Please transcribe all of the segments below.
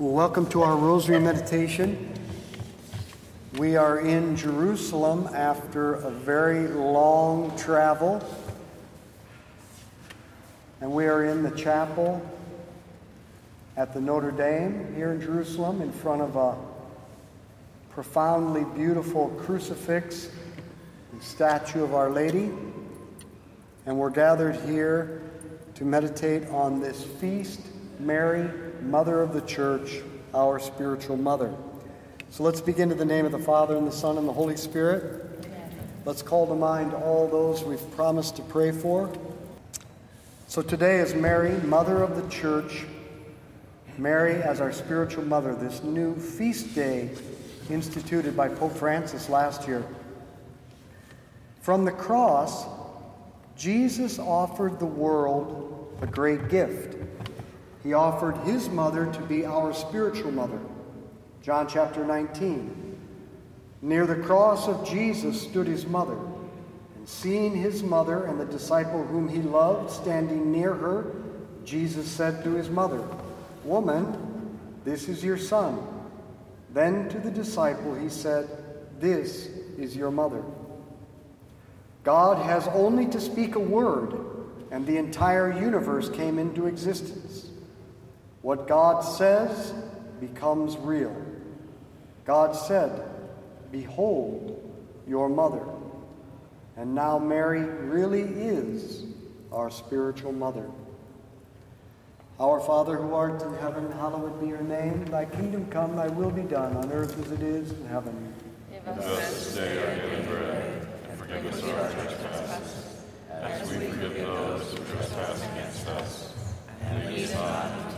Welcome to our Rosary Meditation. We are in Jerusalem after a very long travel, and we are in the chapel at the Notre Dame here in Jerusalem in front of a profoundly beautiful crucifix and statue of Our Lady. And we're gathered here to meditate on this feast, Mary Mother of the Church, our spiritual mother. So let's begin to the name of the Father, and the Son, and the Holy Spirit. Let's call to mind all those we've promised to pray for. So today is Mary, Mother of the Church, Mary as our spiritual mother, this new feast day instituted by Pope Francis last year. From the cross, Jesus offered the world a great gift he offered his mother to be our spiritual mother. John chapter 19. Near the cross of Jesus stood his mother. And seeing his mother and the disciple whom he loved standing near her, Jesus said to his mother, Woman, this is your son. Then to the disciple he said, This is your mother. God has only to speak a word, and the entire universe came into existence. What God says becomes real. God said, Behold your mother. And now Mary really is our spiritual mother. Our Father who art in heaven, hallowed be your name. Thy kingdom come, thy will be done, on earth as it is in heaven. Give us this day our daily bread, and forgive us our trespasses, as we forgive those who trespass against us. And lead us not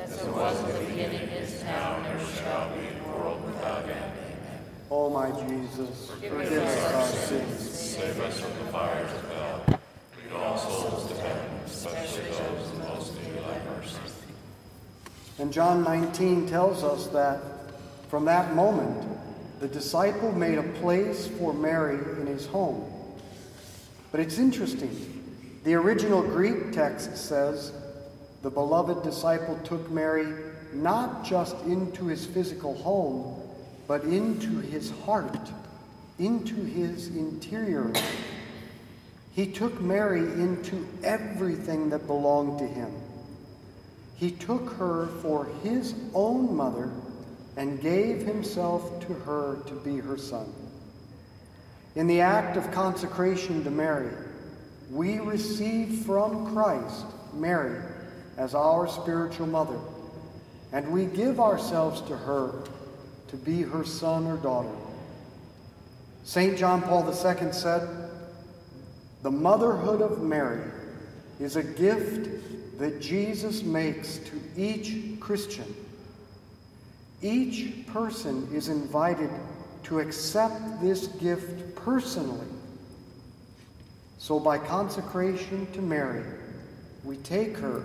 As it was in the beginning, is now, and ever shall be, world without end. O oh my Jesus, forgive us our sins. Save us from the fires of hell. Lead all souls to heaven, especially those in most need of thy mercy. And John 19 tells us that from that moment, the disciple made a place for Mary in his home. But it's interesting. The original Greek text says, the beloved disciple took Mary not just into his physical home, but into his heart, into his interior. He took Mary into everything that belonged to him. He took her for his own mother and gave himself to her to be her son. In the act of consecration to Mary, we receive from Christ Mary as our spiritual mother, and we give ourselves to her to be her son or daughter. St. John Paul II said, The motherhood of Mary is a gift that Jesus makes to each Christian. Each person is invited to accept this gift personally. So, by consecration to Mary, we take her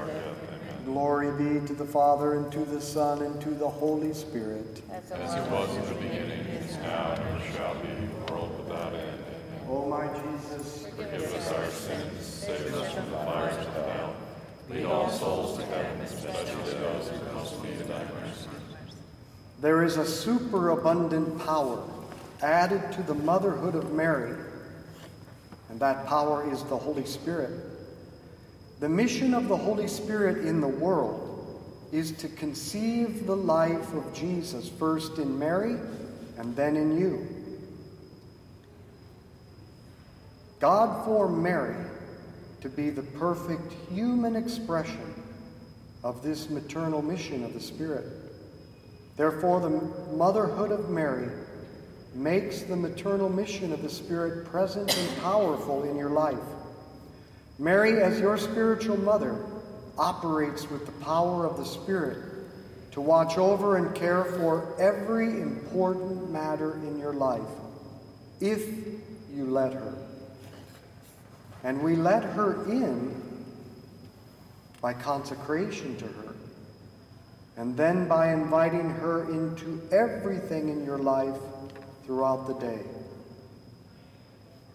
Glory be to the Father, and to the Son, and to the Holy Spirit. As it was in the beginning, is now, and ever shall be, world without end. Amen. O my Jesus, Forgive us our sins, save us from the fires of hell. Lead all souls to heaven, especially those who most need thy mercy. there is a superabundant power added to the motherhood of Mary, and that power is the Holy Spirit. The mission of the Holy Spirit in the world is to conceive the life of Jesus first in Mary and then in you. God formed Mary to be the perfect human expression of this maternal mission of the Spirit. Therefore, the motherhood of Mary makes the maternal mission of the Spirit present and powerful in your life. Mary, as your spiritual mother, operates with the power of the Spirit to watch over and care for every important matter in your life, if you let her. And we let her in by consecration to her, and then by inviting her into everything in your life throughout the day.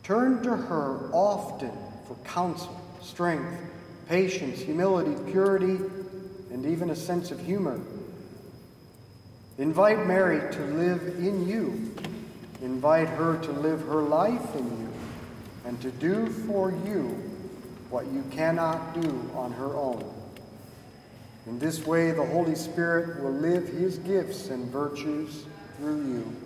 Turn to her often for counsel, strength, patience, humility, purity, and even a sense of humor. Invite Mary to live in you. Invite her to live her life in you and to do for you what you cannot do on her own. In this way, the Holy Spirit will live his gifts and virtues through you.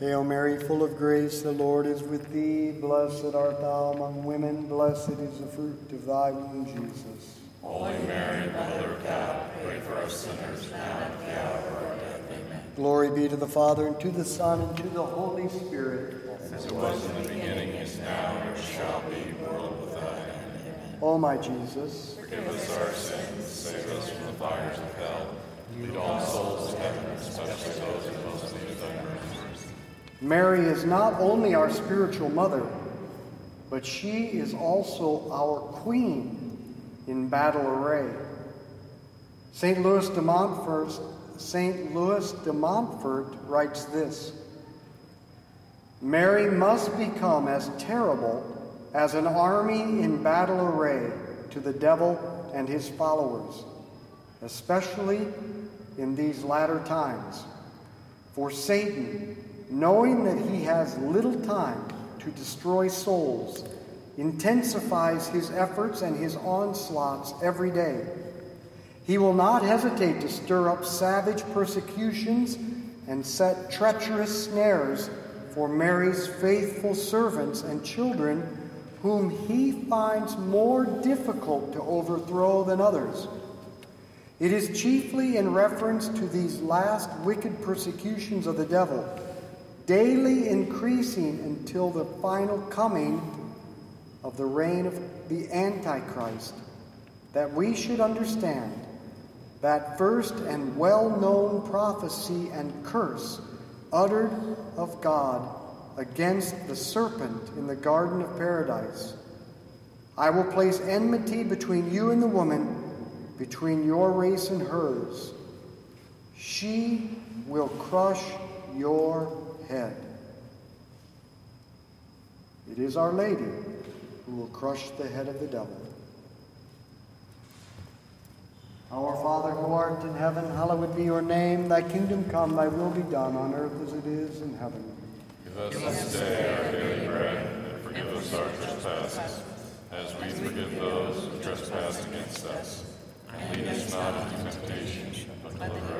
Hail Mary, full of grace, the Lord is with thee. Blessed art thou among women, blessed is the fruit of thy womb, Jesus. Holy Mary, Mother of God, pray for us sinners now and at the hour of our death. Amen. Glory be to the Father, and to the Son, and to the Holy Spirit. As it was in the beginning, is now, and shall be, world without end. Amen. O my Jesus, Forgive us our sins, save us from the fires of hell. Lead all souls to heaven, especially those in most need of thy mercy. Mary is not only our spiritual mother, but she is also our queen in battle array. St. Louis de Montfort, St. Louis de Montfort writes this Mary must become as terrible as an army in battle array to the devil and his followers, especially in these latter times. For Satan, knowing that he has little time to destroy souls, intensifies his efforts and his onslaughts every day. He will not hesitate to stir up savage persecutions and set treacherous snares for Mary's faithful servants and children, whom he finds more difficult to overthrow than others. It is chiefly in reference to these last wicked persecutions of the devil, daily increasing until the final coming of the reign of the Antichrist, that we should understand that first and well known prophecy and curse uttered of God against the serpent in the Garden of Paradise. I will place enmity between you and the woman, between your race and hers. She will crush your head. It is Our Lady who will crush the head of the devil. Our Father who art in heaven, hallowed be your name. Thy kingdom come, thy will be done on earth as it is in heaven. Give us this day our daily bread, and forgive us our trespasses, as we forgive those who trespass against us. And lead us not into temptation, but deliver us.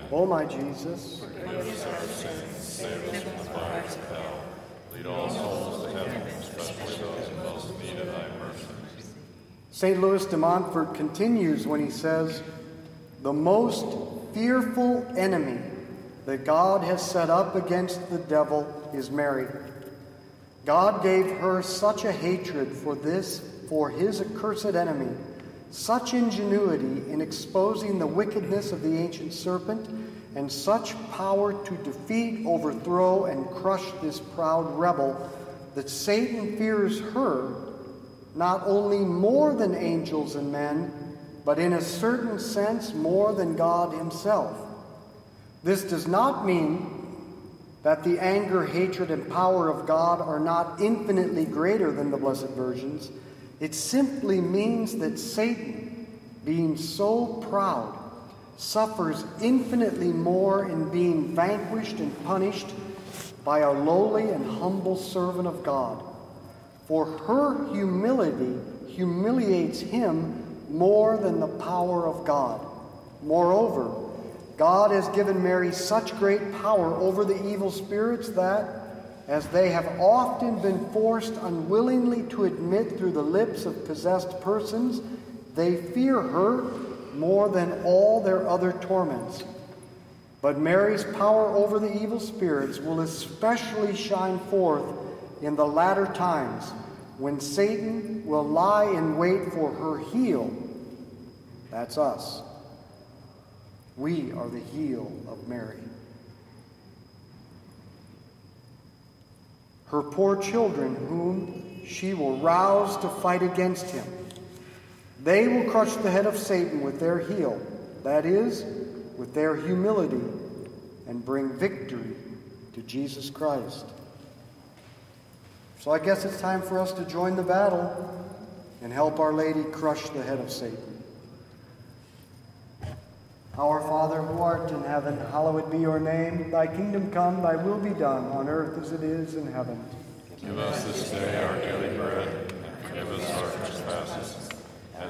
O my Jesus, save us from the fires of hell. Lead all souls to heaven, those in most need of mercy. St. Louis de Montfort continues when he says, The most fearful enemy that God has set up against the devil is Mary. God gave her such a hatred for this, for his accursed enemy, such ingenuity in exposing the wickedness of the ancient serpent, and such power to defeat, overthrow, and crush this proud rebel that Satan fears her not only more than angels and men, but in a certain sense more than God Himself. This does not mean that the anger, hatred, and power of God are not infinitely greater than the Blessed Virgin's. It simply means that Satan, being so proud, suffers infinitely more in being vanquished and punished by a lowly and humble servant of God. For her humility humiliates him more than the power of God. Moreover, God has given Mary such great power over the evil spirits that, as they have often been forced unwillingly to admit through the lips of possessed persons, they fear her more than all their other torments. But Mary's power over the evil spirits will especially shine forth in the latter times when Satan will lie in wait for her heel. That's us. We are the heel of Mary. Her poor children, whom she will rouse to fight against him. They will crush the head of Satan with their heel, that is, with their humility, and bring victory to Jesus Christ. So I guess it's time for us to join the battle and help Our Lady crush the head of Satan. Our Father who art in heaven, hallowed be your name. Thy kingdom come, thy will be done, on earth as it is in heaven. Give us this day our daily bread, and forgive us our trespasses,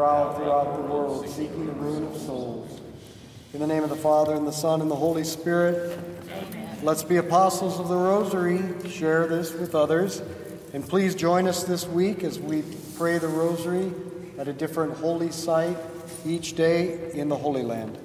prowl throughout the world seeking the ruin of souls. In the name of the Father, and the Son, and the Holy Spirit, let's be apostles of the Rosary. Share this with others. And please join us this week as we pray the Rosary at a different holy site each day in the Holy Land.